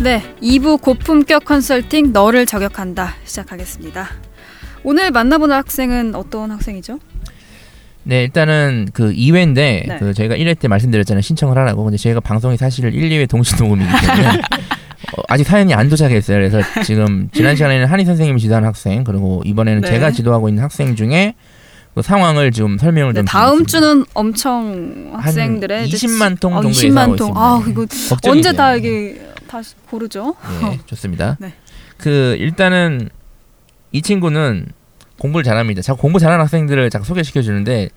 네, 2부 고품격 컨설팅 너를 저격한다 시작하겠습니다. 오늘 만나보는 학생은 어떤 학생이죠? 네, 일단은 그 2회인데 네. 그 저희가 1회 때 말씀드렸잖아요. 신청을 하라고. 근데 저희가 방송이 사실 1, 2회 동시 녹음이기 때문에 어, 아직 사연이 안 도착했어요. 그래서 지금 지난 시간에는 한희 선생님이 지도한 학생 그리고 이번에는 네. 제가 지도하고 있는 학생 중에 그 상황을 지금 설명을 네, 좀 다음 드리겠습니다. 주는 엄청 학생들의 이제 20만 통 아, 정도 20만 예상하고 통. 있습니다. 아, 이거. 언제 다 이게 다시 고르죠? 예, 좋습니다. 네. 그 일단은 이 친구는 공부를 잘합니다. 자꾸 공부 잘하는 학생들을 자꾸 소개시켜 주는데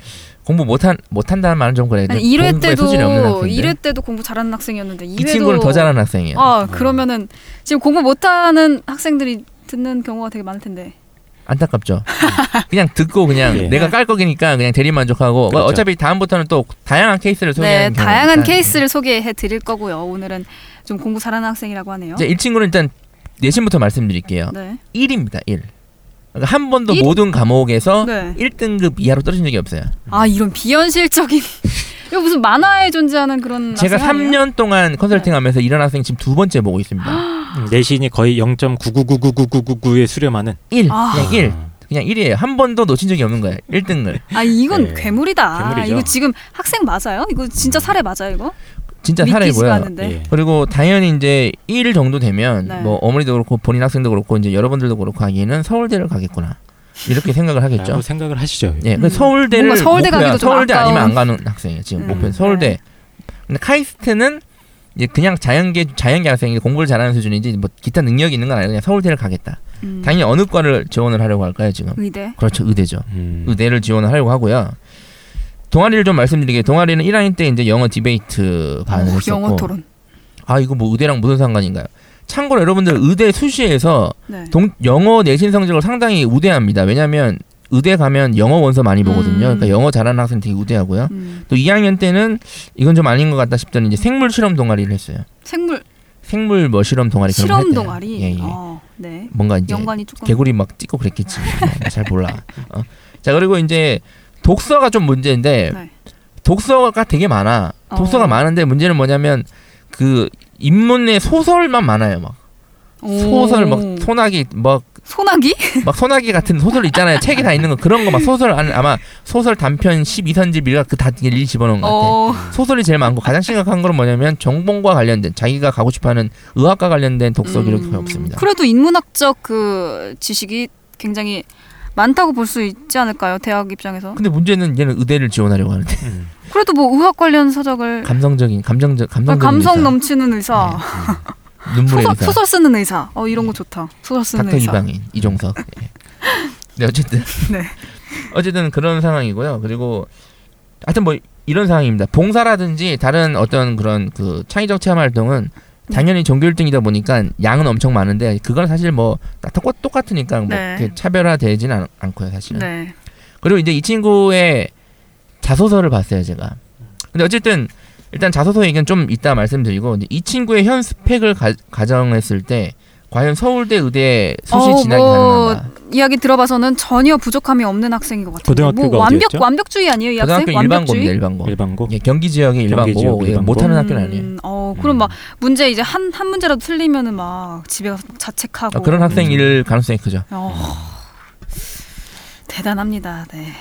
공부 못한 못한다는 말은 좀 그래. 아니 1회 공부에 때도 소질이 없는 학생들. 1회 때도 공부 잘하는 학생이었는데 2회도 이 친구는 더 잘하는 학생이에요. 아, 그러면은 지금 공부 못하는 학생들이 듣는 경우가 되게 많을 텐데. 안타깝죠. 그냥 듣고 그냥 예. 내가 깔 거기니까 그냥 대리 만족하고 그렇죠. 어차피 다음부터는 또 다양한 케이스를 네, 소개하는 다양한. 케이스를 소개해 드릴 거고요. 오늘은 좀 공부 잘하는 학생이라고 하네요. 이제 이 친구는 일단 내신부터 말씀드릴게요. 네. 1입니다. 1. 그러니까 한 번도 일? 모든 과목에서 네. 1등급 이하로 떨어진 적이 없어요. 아, 이런 비현실적인 이거 무슨 만화에 존재하는 그런 제가 학생 아니에요? 3년 동안 컨설팅하면서 이런 학생 지금 두 번째 보고 있습니다. 음, 내신이 거의 0.9999999에 수렴하는 1. 아. 그냥 1. 그냥 1이에요. 한 번도 놓친 적이 없는 거예요. 1등을. 아, 이건 네. 괴물이다. 괴물이죠. 이거 지금 학생 맞아요? 이거 진짜 사례 맞아요, 이거? 진짜 사례고요. 예. 그리고 당연히 이제 1 정도 되면 네. 뭐 어머니도 그렇고 본인 학생도 그렇고 이제 여러분들도 그렇고 하기에는 서울대를 가겠구나. 이렇게 생각을 하겠죠. 생각을 하시죠. 예, 그 음. 서울대를 서울대 목표야. 가기도 좀 서울대 아까운. 아니면 안 가는 학생이에요. 지금 음. 목표는 서울대. 근데 카이스트는 이제 그냥 자연계 자연계 학생이 공부를 잘하는 수준이지 뭐 기타 능력이 있는 건 아니고 그냥 서울대를 가겠다. 음. 당연히 어느 과를 지원을 하려고 할까요 지금? 의대. 그렇죠, 의대죠. 음. 의대를 지원을 하려고 하고요. 동아리를 좀 말씀드리게 동아리는 1학년 때 이제 영어 디베이트 반을 어, 했었고 영어 토론. 아 이거 뭐 의대랑 무슨 상관인가요? 참고로 여러분들 의대 수시에서 네. 동, 영어 내신 성적을 상당히 우대합니다. 왜냐하면 의대 가면 영어 원서 많이 보거든요. 음. 그러니까 영어 잘하는 학생 되게 우대하고요. 음. 또 2학년 때는 이건 좀 아닌 것 같다 싶더니 이제 생물 실험 동아리를 했어요. 생물 생물 뭐 실험 동아리 그런 거 실험. 동아리. 예, 예. 어, 네. 뭔가 이제 연관이 조금 개구리 막 찍고 그랬겠지. 어, 잘 몰라. 어. 자 그리고 이제 독서가 좀 문제인데 네. 독서가 되게 많아. 독서가 어. 많은데 문제는 뭐냐면 그 인문의 소설만 많아요. 막 소설 막 오. 소나기 막 소나기? 막 소나기 같은 소설 있잖아요. 책에 다 있는 거 그런 거 막 소설 안 아마 소설 단편 12선집 일가 그다 일일이 집어넣은 것 같아. 어. 소설이 제일 많고 가장 심각한 건 뭐냐면 정봉과 관련된 자기가 가고 싶어하는 의학과 관련된 독서 기록이 거의 음, 없습니다. 그래도 인문학적 그 지식이 굉장히 많다고 볼 수 있지 않을까요? 대학 입장에서. 근데 문제는 얘는 의대를 지원하려고 하는데 음. 그래도 뭐 의학 관련 서적을 감성적인 감정적 감성적인 감성 의사, 넘치는 의사, 눈물의 소설, 의사, 소설 쓰는 의사. 어 이런 거 좋다. 소설 쓰는 닥터 의사. 이방인 이종석. 예. 네 어쨌든 네. 어쨌든 그런 상황이고요. 그리고 하여튼 뭐 이런 상황입니다. 봉사라든지 다른 어떤 그런 그 창의적 체험 활동은 당연히 전교 1등이다 보니까 양은 엄청 많은데 그건 사실 뭐다 똑같, 똑같으니까 뭐 네. 이렇게 차별화되지는 않, 않고요 사실은. 네. 그리고 이제 이 친구의 자소서를 봤어요 제가. 근데 어쨌든 일단 자소서 얘기는 좀 이따 말씀드리고 이 친구의 현 스펙을 가, 가정했을 때 과연 서울대 의대 수시 어, 진학이 뭐 가능한가? 이야기 들어봐서는 전혀 부족함이 없는 학생인 것 같아요. 고등학교가 뭐 완벽 어디였죠? 완벽주의 아니에요, 이 학생? 고등학교 완벽주의? 일반고입니다 일반고. 일반고. 예, 경기 지역의 경기 지역 예, 일반고. 못하는 학교는 아니에요. 음, 어, 그럼 막 문제 이제 한 한 문제라도 틀리면은 막 집에 가서 자책하고 어, 그런 학생일 가능성이 크죠. 어, 대단합니다. 네.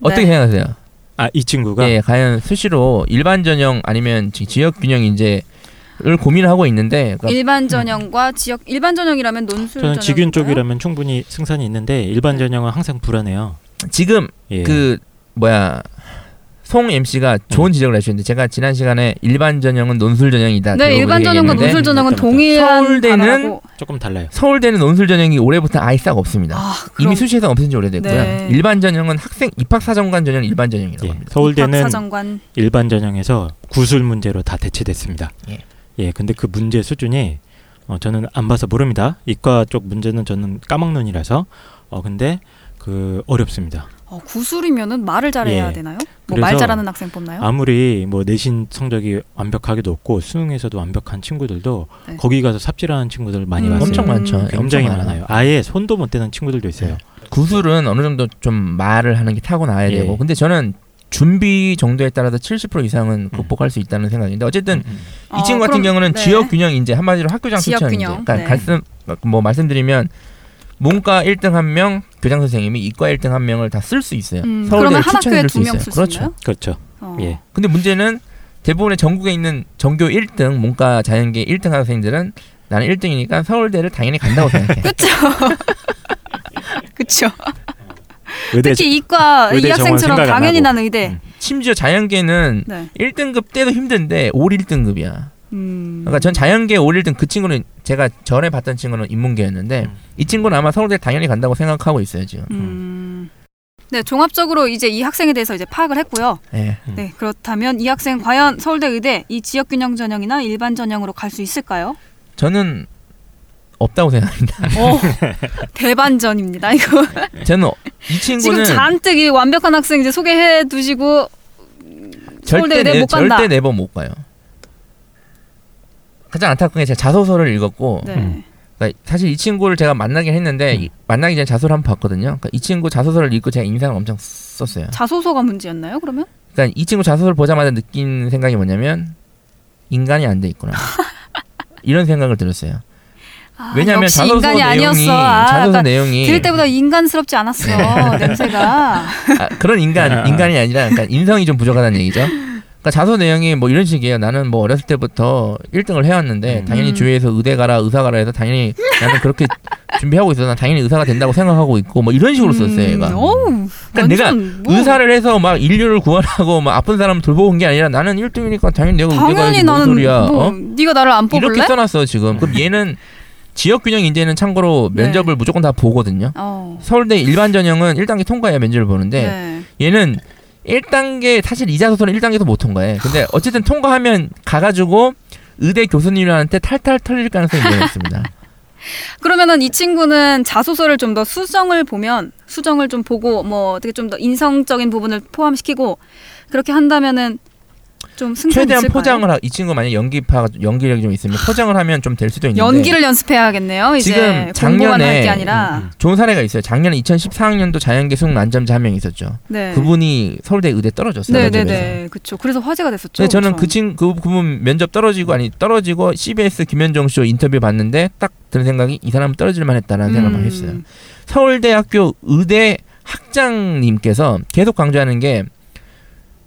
어떻게 네. 생각하세요? 아 이 친구가 예, 과연 수시로 일반 전형 아니면 지- 지역 균형 인재를 고민을 하고 있는데 그러니까 일반 전형과 지역 일반 전형이라면 논술 저는 직윤 전형일까요? 쪽이라면 충분히 승산이 있는데 일반 네. 전형은 항상 불안해요. 지금 예. 그 뭐야 송 MC가 좋은 지적을 해주셨는데 제가 지난 시간에 일반 전형은 논술 전형이다. 네, 일반 전형과 논술 전형은 맞다, 맞다. 동일한 서울대는 단어라고. 조금 달라요. 서울대는 논술 전형이 올해부터 아예 싹 없습니다. 아, 이미 수시에서 없앤 지 오래됐고요. 네. 일반 전형은 학생 입학 사정관 전형 일반 전형이라고 예. 합니다. 서울대는 입학사정관 일반 전형에서 구술 문제로 다 대체됐습니다. 예. 예, 근데 그 문제 수준이 어, 저는 안 봐서 모릅니다. 이과 쪽 문제는 저는 까먹눈이라서 어 근데 그 어렵습니다. 어, 구술이면은 말을 잘해야 예. 되나요? 뭐 말 잘하는 학생 뽑나요? 아무리 뭐 내신 성적이 완벽하게 높고 수능에서도 완벽한 친구들도 네. 거기 가서 삽질하는 친구들 많이 음. 봤어요. 엄청 많죠. 굉장히 엄청 많아요. 아예 손도 못 대는 친구들도 있어요. 구술은 어느 정도 좀 말을 하는 게 타고 나야 예. 되고 근데 저는 준비 정도에 따라서 70% 이상은 극복할 수 있다는 생각인데 어쨌든 음, 이 어, 친구 같은 그럼- 경우는 네. 지역 균형 인재 한마디로 학교장 지역 추천 인재. 그러니까 네. 말씀 뭐 말씀드리면 문과 1등 한 명, 교장 선생님이 이과 1등 한 명을 다 쓸 수 있어요. 음, 서울대 그러면 한 추천해 학교에 줄수두명 있어요. 쓸수 그렇죠. 있나요? 그렇죠. 어. 예. 근데 문제는 대부분의 전국에 있는 전교 1등 문과 자연계 1등 학생들은 나는 1등이니까 서울대를 당연히 간다고 생각해. 그렇죠. 그렇죠. 의대 특히 이과 이 학생처럼 당연히. 난 의대. 음. 심지어 자연계는 네. 1등급 때도 힘든데 올 1등급이야. 음. 그러니까 전 자연계 올 1등 그 친구는 제가 전에 봤던 친구는 인문계였는데 음. 이 친구는 아마 서울대 당연히 간다고 생각하고 있어요 지금. 음. 네, 종합적으로 이제 이 학생에 대해서 이제 파악을 했고요. 예. 음. 네, 그렇다면 이 학생 과연 서울대 의대 이 지역 균형 전형이나 일반 전형으로 갈 수 있을까요? 저는 없다고 생각합니다. 오, 대반전입니다. 이거 저는 어- 이 지금 친구는 잔뜩 이 완벽한 학생 이제 소개해 두시고 서울대 절대 의대 네, 못 간다. 절대 네번 못 가요. 가장 안타까운 게 제가 자소서를 읽었고 네. 음. 그러니까 사실 이 친구를 제가 만나긴 했는데 이- 만나기 전에 자소를 한번 봤거든요. 그러니까 이 친구 자소서를 읽고 제가 인상을 엄청 썼어요. 자소서가 문제였나요? 그러면? 그러니까 이 친구 자소서를 보자마자 느낀 생각이 뭐냐면 인간이 안 돼 있구나. 이런 생각을 들었어요. 아, 왜냐하면 역시 자소서 인간이 내용이 아니었어. 아, 자소서 아까 내용이 들을 때보다 인간스럽지 않았어. 냄새가. 아, 그런 인간 인간이 아니라 그러니까 인성이 좀 부족하다는 얘기죠. 그러니까 자소 내용이 뭐 이런 식이에요. 나는 뭐 어렸을 때부터 1등을 해왔는데 음. 당연히 음. 주위에서 의대 가라 의사 가라 해서 당연히 나는 그렇게 준비하고 있어. 난 당연히 의사가 된다고 생각하고 있고 뭐 이런 식으로 썼어요. 얘가. 음, 그러니까 내가 뭐, 의사를 해서 막 인류를 구원하고 막 아픈 사람을 돌보고 온 게 아니라 나는 1등이니까 당연히 내가 의대 가야지 뭔 나는 소리야. 뭐 어? 네가 나를 안 뽑을래? 이렇게 써놨어 지금. 그럼 얘는 지역 균형 인재는 참고로 네. 면접을 무조건 다 보거든요. 어. 서울대 일반 전형은 1단계 통과해야 면접을 보는데 네. 얘는 1단계 사실 이자소서는 1단계도 못 통과해. 근데 어쨌든 통과하면 가가지고 의대 교수님한테 탈탈 털릴 가능성이 매우 있습니다. 그러면은 이 친구는 자소서를 좀 더 수정을 보면 수정을 좀 보고 뭐 어떻게 좀 더 인성적인 부분을 포함시키고 그렇게 한다면은 좀 최대한 있을까요? 포장을 하, 이 친구 만약 연기파 연기력이 좀 있으면 포장을 하면 좀 될 수도 있는데 연기를 연습해야겠네요. 지금 작년에-. 음, 음. 좋은 사례가 있어요. 작년에 2014학년도 자연계 수능 만점자 한 명 있었죠. 네. 그분이 서울대 의대 떨어졌어요. 네네네. 그렇죠. 그래서 화제가 됐었죠. 근데 저는 엄청. 그 친, 그 그분 면접 떨어지고 아니 떨어지고 CBS 김현정 쇼 인터뷰 봤는데 딱 드는 생각이 이 사람 떨어질 만했다라는 생각을 음. 했어요. 서울대학교 의대 학장님께서 계속 강조하는 게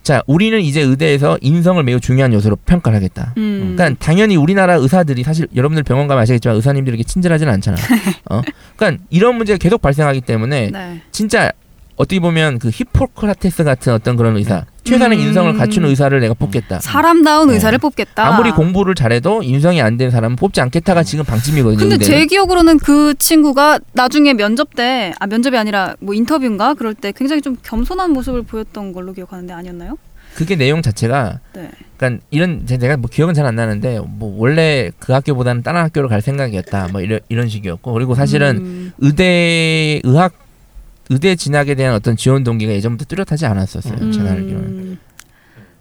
자, 우리는 이제 의대에서 인성을 매우 중요한 요소로 평가를 하겠다. 음. 그러니까 당연히 우리나라 의사들이 사실 여러분들 병원 가면 아시겠지만 의사님들이 이렇게 친절하지는 않잖아. 어? 그러니까 이런 문제가 계속 발생하기 때문에 네. 진짜 어떻게 보면 그 히포크라테스 같은 어떤 그런 의사, 최선의 음. 인성을 갖춘 의사를 내가 뽑겠다. 사람다운 네. 의사를 뽑겠다. 아무리 공부를 잘해도 인성이 안 된 사람은 뽑지 않겠다가 지금 방침이거든요. 근데. 제 기억으로는 그 친구가 나중에 면접 때, 아, 면접이 아니라 뭐 인터뷰인가? 그럴 때 굉장히 좀 겸손한 모습을 보였던 걸로 기억하는데 아니었나요? 그게 내용 자체가 네. 그러니까 이런 제- 제가 뭐 기억은 잘 안 나는데 뭐 원래 그 학교보다는 다른 학교로 갈 생각이었다. 뭐 이런 이런 식이었고 그리고 사실은 음, 의대 의학 의대 진학에 대한 어떤 지원 동기가 예전부터 뚜렷하지 않았었어요. 음. 제가 알기로는. 음,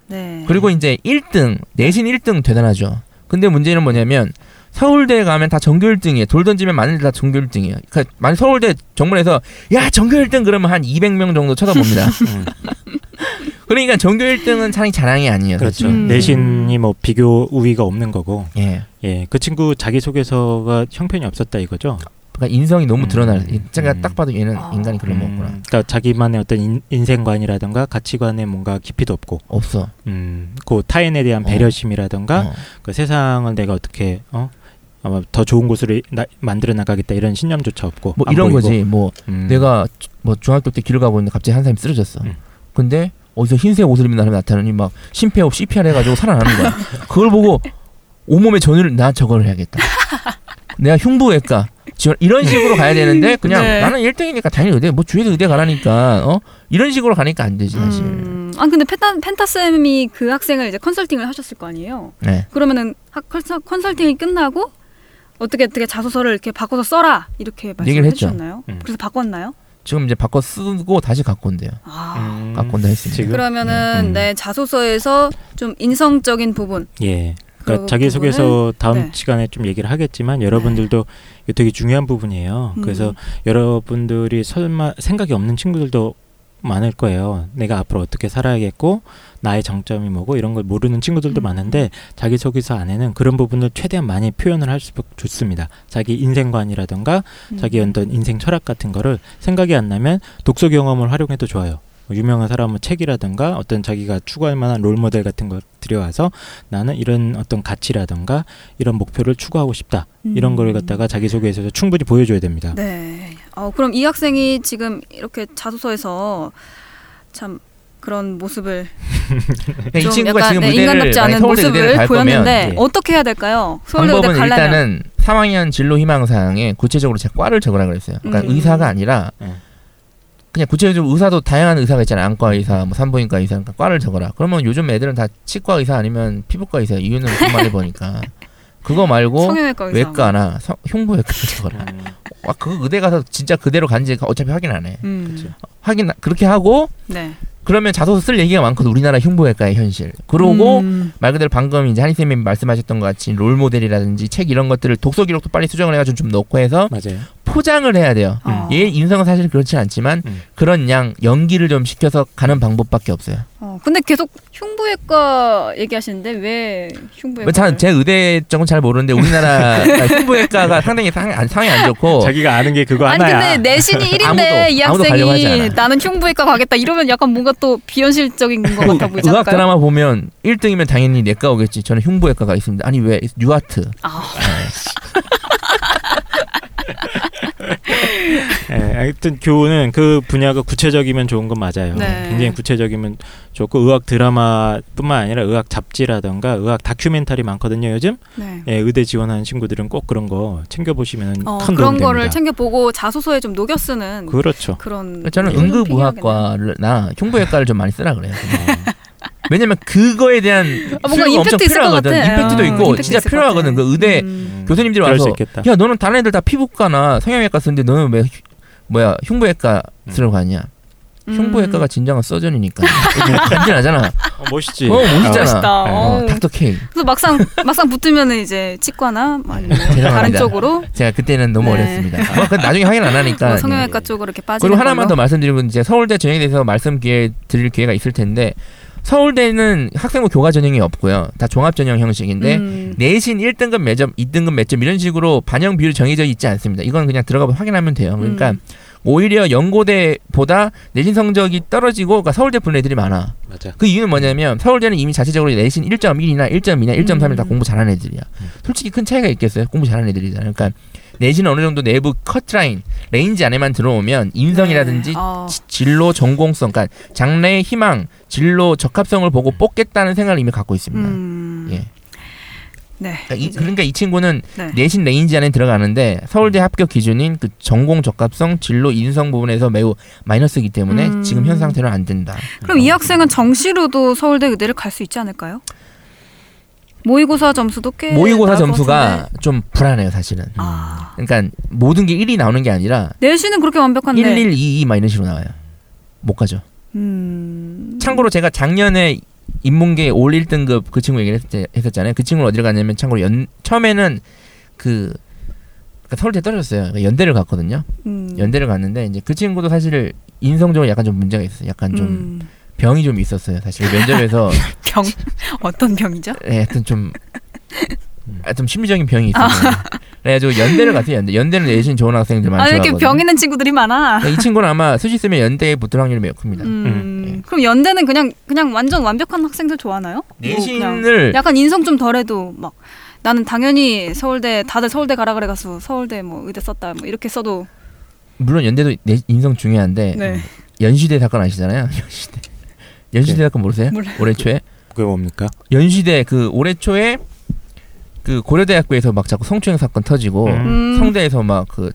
네. 그리고 이제 1등 내신 1등 대단하죠. 근데 문제는 뭐냐면 서울대에 가면 다 전교 1등이에요. 돌 던지면 많은 다 전교 1등이에요. 그러니까 만약 서울대 정문에서 야 전교 1등 그러면 한 200명 정도 쳐다봅니다. 음, 그러니까 전교 1등은 차라리 자랑이 아니에요. 그렇죠. 음. 내신이 뭐 비교 우위가 없는 거고. 예. 예, 그 친구 자기 소개서가 형편이 없었다 이거죠. 그러니까 인성이 너무 음. 드러나요. 제가 음. 딱 봐도 얘는 아. 인간이 그런 음, 거구나. 그러니까 자기만의 어떤 인, 인생관이라든가 가치관에 뭔가 깊이도 없고, 없어. 음, 그 타인에 대한 어. 배려심이라든가 어. 그 세상을 내가 어떻게 어 아마 더 좋은 곳으로 나, 만들어 나가겠다 이런 신념조차 없고 뭐안 이런 보이고. 거지. 뭐 음. 내가 뭐 중학교 때 길을 가고 있는데 갑자기 한 사람이 쓰러졌어. 음. 근데 어디서 흰색 옷을 입는 사람이 나타나니 막 심폐호흡 CPR 해가지고 살아나는 거야. 그걸 보고 온몸에 전율 나 저걸 해야겠다. 내가 흉부외과 지원 이런 식으로 가야 되는데 그냥 네. 나는 1등이니까 당연히 의대 뭐 주위에서 의대 가라니까 어 이런 식으로 가니까 안 되지 사실. 음, 아 근데 펜타 펜타 쌤이 그 학생을 이제 컨설팅을 하셨을 거 아니에요. 네. 그러면은 학- 컨설- 컨설팅이 끝나고 어떻게 어떻게 자소서를 이렇게 바꿔서 써라 이렇게 얘기를 말씀을. 해주셨나요? 음. 그래서 바꿨나요? 지금 이제 바꿔 쓰고 다시 갖고 온대요. 아 음, 갖고 온다 했습니다. 지금? 그러면은 음. 내 자소서에서 좀 인성적인 부분 예. 그 그러니까 자기 소개서 다음 네. 시간에 좀 얘기를 하겠지만 여러분들도 이거 되게 중요한 부분이에요. 음. 그래서 여러분들이 설마 생각이 없는 친구들도 많을 거예요. 내가 앞으로 어떻게 살아야겠고 나의 장점이 뭐고 이런 걸 모르는 친구들도 음. 많은데 자기소개서 안에는 그런 부분을 최대한 많이 표현을 할수록 좋습니다. 자기 인생관이라든가 음. 자기 어떤 인생 철학 같은 거를 생각이 안 나면 독서 경험을 활용해도 좋아요. 뭐 유명한 사람은 책이라든가 어떤 자기가 추구할 만한 롤 모델 같은 걸 들여와서 나는 이런 어떤 가치라든가 이런 목표를 추구하고 싶다. 이런 음. 걸 갖다가 자기소개에서 충분히 보여줘야 됩니다. 네. 어, 그럼 이 학생이 지금 이렇게 자소서에서 참 그런 모습을 그러니까 이좀 친구가 약간 지금 네, 인간답지 않은 모습을 보였는데 예. 어떻게 해야 될까요? 방법은 일단은 3학년 진로 희망사항에 구체적으로 제 과를 적으라 그랬어요. 그러니까 음. 의사가 아니라 네. 그냥 구체적으로 의사도 다양한 의사가 있잖아요. 안과 의사, 뭐 산부인과 의사, 그러니까 과를 적어라. 그러면 요즘 애들은 다 치과 의사 아니면 피부과 의사 이유는 무슨 말해 보니까 그거 말고 성형외과 의사. 외과나 성- 흉부외과 적어라. 음, 와, 그 의대 가서 진짜 그대로 간지 어차피 확인 안 해. 음. 확인 그렇게 하고 네. 그러면 자소서 쓸 얘기가 많거든. 우리나라 흉부외과의 현실. 그러고 음. 말 그대로 방금 이제 한희 쌤이 말씀하셨던 것 같이 롤 모델이라든지 책 이런 것들을 독서 기록도 빨리 수정을 해가지고 좀 넣고 해서 맞아요. 포장을 해야 돼요. 어. 얘 인성은 사실 그렇지 않지만 음. 그런 양 연기를 좀 시켜서 가는 방법밖에 없어요. 어, 근데 계속 흉부외과 얘기하시는데 왜 흉부외과? 뭐제 의대 쪽은 잘 모르는데 우리나라 흉부외과가 상당히 상, 안, 상이 안 좋고 자기가 아는 게 그거 아니 하나야. 근데 내신이 1인데 아무도- 이 학생이. 나는 흉부외과 가겠다 이러면 약간 뭔가 또 비현실적인 것 같아 보이지 의학 않을까요? 드라마 보면 1등이면 당연히 내과 오겠지. 저는 흉부외과가 있습니다. 아니 왜 뉴아트? 아, 예, 하여튼 교훈은 그 분야가 구체적이면 좋은 건 맞아요. 네. 굉장히 구체적이면 좋고 의학 드라마뿐만 아니라 의학 잡지라던가 의학 다큐멘터리 많거든요. 요즘 네. 예, 의대 지원하는 친구들은 꼭 그런 거 챙겨 보시면 어, 큰 그런 거를 됩니다. 챙겨 보고 자소서에 좀 녹여 쓰는 그렇죠. 그런 저는 음, 응급의학과나 흉부외과를 좀 많이 쓰라 그래요. 왜냐면 그거에 대한 아, 뭔가 수요가 엄청 임팩트 있을 것 필요하거든. 임팩트도 어, 있고 임팩트 진짜 필요하거든. 그 의대 음. 교수님들이 와서 있겠다. 야 너는 다른 애들 다 피부과나 성형외과 쓰는데 너는 왜 흉- 뭐야 흉부외과 가냐? 음. 흉부외과가 진정한 서전이니까 간지나잖아. 어, 멋있지. 어 멋있잖아. 멋있다. 어, 어. 닥터 K. 그래서 막상 막상 붙으면 이제 치과나 아니면 죄송합니다. 다른 쪽으로 제가 그때는 너무 네. 어렸습니다. 뭐, 그 나중에 확인 안 하니까. 뭐 성형외과 네. 쪽으로 이렇게 빠지는 그리고 하나만 더 걸로. 말씀드리고 이제 서울대 전형에 대해서 말씀 기회 드릴 기회가 있을 텐데 서울대는 학생부 교과 전형이 없고요. 다 종합 전형 형식인데 음. 내신 1등급 몇 점, 2등급 몇점 이런 식으로 반영 비율이 정해져 있지 않습니다. 이건 그냥 들어가 보면 확인하면 돼요. 그러니까 음. 오히려 연고대보다 내신 성적이 떨어지고 그러니까 서울대 보는 애들이 많아. 맞아. 그 이유는 뭐냐면 서울대는 이미 자체적으로 내신 1.1이나 1.2나 1.3을 다 음. 공부 잘하는 애들이야. 음. 솔직히 큰 차이가 있겠어요? 공부 잘하는 애들이잖아요. 그러니까 내신 어느 정도 내부 커트라인 range 안에만 들어오면 인성이라든지 네. 어. 지- 진로 전공성, 그러니까 장래의 희망, 진로 적합성을 보고 뽑겠다는 생각을 이미 갖고 있습니다. 음. 예. 네. 그러니까 이, 그러니까 이 친구는 네. 내신 range 안에 들어가는데 서울대 합격 기준인 그 전공 적합성, 진로 인성 부분에서 매우 마이너스이기 때문에 음. 지금 현 상태는 안 된다. 그럼 이 학생은 정시로도 서울대 의대를 갈 수 있지 않을까요? 모의고사 점수도 꽤 모의고사 점수가. 좀 불안해요, 사실은. 아 그러니까 모든 게 1이 나오는 게 아니라 내신은 그렇게 완벽한데 1, 1, 2, 2 마이너스로 나와요. 못 가죠. 음. 참고로 제가 작년에 인문계 올 1등급 그 친구 얘기를 했, 했었잖아요. 그 친구는 어디를 갔냐면 참고로 연 처음에는 그 그러니까 서울대 떨어졌어요. 그러니까 연대를 갔거든요. 음. 연대를 갔는데 이제 그 친구도 사실 인성적으로 약간 좀 문제가 있어요. 약간 좀 음. 병이 좀 있었어요. 사실 면접에서 병 어떤 병이죠? 예, 하여튼 좀 하여튼 심리적인 병이 있었어요. 그래가지고 연대를 갔어요. 연대. 연대는 내신 좋은 학생들 많이 아 이렇게 좋아하거든요. 병 있는 친구들이 많아. 이 친구는 아마 수시 쓰면 연대에 붙을 확률이 매우 큽니다. 음. 예. 그럼 연대는 그냥 그냥 완전 완벽한 학생들 좋아하나요? 뭐 그냥 내신을 약간 인성 좀 덜해도 막 나는 당연히 서울대 다들 서울대 가라 그래 가서 서울대 뭐 의대 썼다 뭐 이렇게 써도 물론 연대도 내, 인성 중요한데 네. 연시대 사건 아시잖아요. 연시대. 연시대 네. 사건 모르세요? 몰라요. 올해 초에 그게 뭡니까? 연시대 그 올해 초에 그 고려대학교에서 막 자꾸 성추행 사건 터지고 음. 음. 성대에서 막 그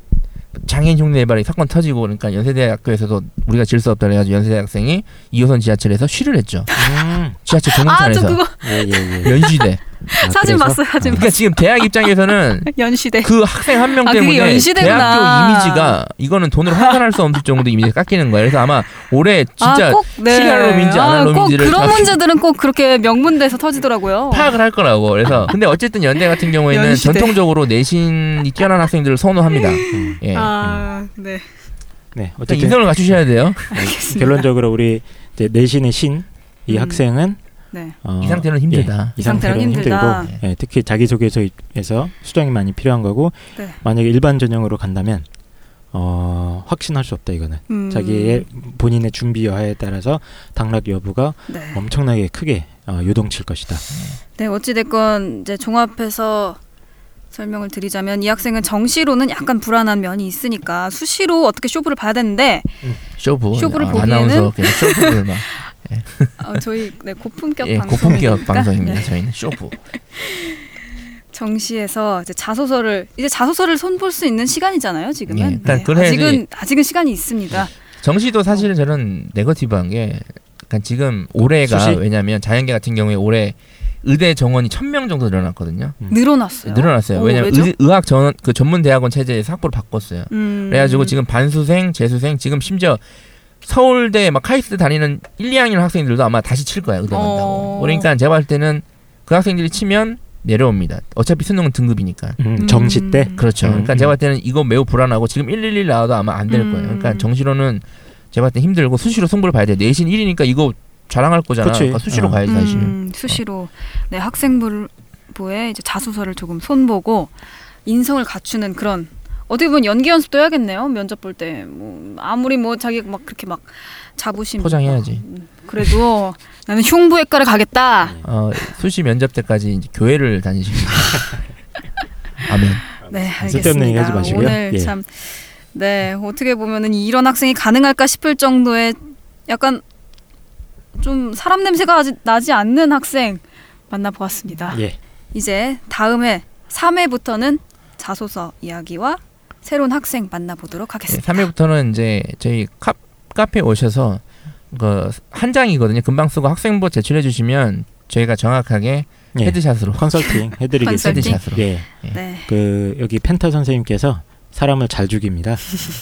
장애인 흉내 발이 사건 터지고 그러니까 연세대학교에서도 우리가 질 수 없다 그래가지고 연세대 학생이 2호선 지하철에서 쉬를 했죠. 음. 지하철 아, 저 정문판에서 그거 예, 예, 예. 연시대. 아, 사진 그래서? 봤어요. 사진 그러니까 지금 대학 입장에서는 연시대. 그 학생 한 명 아, 그게 때문에 연시대구나. 대학교 이미지가 이거는 돈으로 환산할 수 없을 정도 이미지가 깎이는 거예요. 그래서 아마 올해 진짜 아, 꼭, 네. 실리할 놈인지 안할 아, 그런 다 문제들은 꼭 그렇게 명문대에서 터지더라고요. 파악을 할 거라고. 그래서 근데 어쨌든 연대 같은 경우에는 연시대. 전통적으로 내신이 뛰어난 학생들을 선호합니다. 예. 아, 네. 네, 일단 어쨌든 인성을 갖추셔야 돼요. 알겠습니다. 결론적으로 우리 이제 내신의 신이 음. 학생은 네. 어, 이 상태는 힘들다. 예, 이이 상태는 힘들다. 힘들고 예, 특히 자기소개서에서 수정이 많이 필요한 거고 네. 만약에 일반 전형으로 간다면 어, 확신할 수 없다 이거는 음, 자기의 본인의 준비 여하에 따라서 당락 여부가 네. 엄청나게 크게 어, 요동칠 것이다. 네, 어찌 됐건 이제 종합해서 설명을 드리자면 이 학생은 정시로는 약간 불안한 면이 있으니까 수시로 어떻게 쇼부를 봐야 되는데 쇼부. 쇼부를 아, 보기에는- 막. 어, 저희 네, 고품격 예, 방송 고품격 방송입니다. 저희는 쇼부. 정시에서 이제 자소서를 이제 자소서를 손볼 수 있는 시간이잖아요. 지금은 예, 일단 네, 그래야지. 아직은 아직은 시간이 있습니다. 정시도 사실 저는 네거티브한 게 약간 지금 올해가 수시? 왜냐하면 자연계 같은 경우에 올해 의대 정원이 천 명 정도 늘어났거든요. 늘어났어요. 늘어났어요. 오, 왜냐면 왜죠? 의, 의학 전, 그 전문 대학원 체제에서 학부를 바꿨어요. 음, 그래가지고 지금 반수생, 재수생, 지금 심지어 서울대 막 카이스트 다니는 1, 2학년 학생들도 아마 다시 칠 거야 의대 간다고. 어. 그러니까 제가 봤을 때는 그 학생들이 치면 내려옵니다. 어차피 수능은 등급이니까. 음, 정시 때 음. 그렇죠. 음, 그러니까 음. 제가 봤을 때는 이거 매우 불안하고 지금 111 나와도 아마 안될 음. 거예요. 그러니까 정시로는 제가 봤을 때 힘들고 수시로 승부를 봐야 돼. 내신 1이니까 이거 자랑할 거잖아. 그치. 그러니까 수시로 어. 가야지 사실. 음, 수시로 네 학생부에 이제 자소서를 조금 손보고 인성을 갖추는 그런 어떻게 보면 연기 연습도 해야겠네요. 면접 볼 때 뭐 아무리 뭐 자기 막 그렇게 막 자부심 포장해야지. 음, 그래도 나는 흉부외과를 가겠다. 어, 수시 면접 때까지 이제 교회를 다니시고. 아멘. 네, 알겠습니다. 하지 마시고요. 오늘 예. 참 네, 어떻게 보면은 이런 학생이 가능할까 싶을 정도의 약간 좀 사람 냄새가 아직 나지 않는 학생 만나보았습니다. 예. 이제 다음에 3회부터는 자소서 이야기와 새로운 학생 만나보도록 네, 하겠습니다. 3회부터는 이제 저희 카, 카페 오셔서 그 한 장이거든요. 금방 쓰고 학생부 제출해 주시면 저희가 정확하게 예. headshot으로 컨설팅 해드리겠습니다. 컨설팅? headshot으로. 예. 네. 그 여기 펜타 선생님께서 사람을 잘 죽입니다.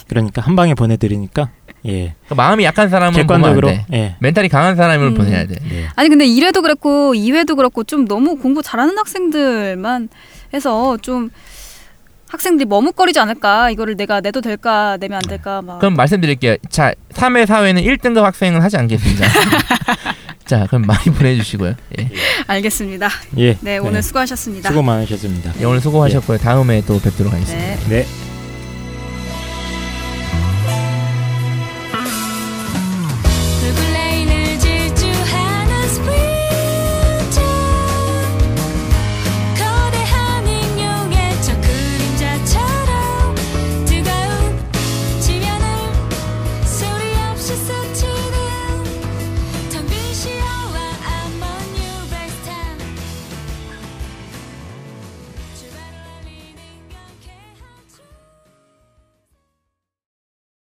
그러니까 한 방에 보내드리니까 예 그러니까 마음이 약한 사람은 객관적으로 돼. 예. 멘탈이 강한 사람을 음. 보내야 돼. 예. 아니 근데 1회도 그랬고 2회도 그렇고 좀 너무 공부 잘하는 학생들만 해서 좀 학생들이 머뭇거리지 않을까 이거를 내가 내도 될까 내면 안 될까 막 그럼 말씀드릴게요. 자, 3회, 4회는 1등급 학생은 하지 않겠습니다. 자, 그럼 많이 보내주시고요. 예. 알겠습니다. 예. 네 오늘 수고하셨습니다. 수고 많으셨습니다. 예, 오늘 수고하셨고요. 다음에 또 뵙도록 하겠습니다. 네. 네.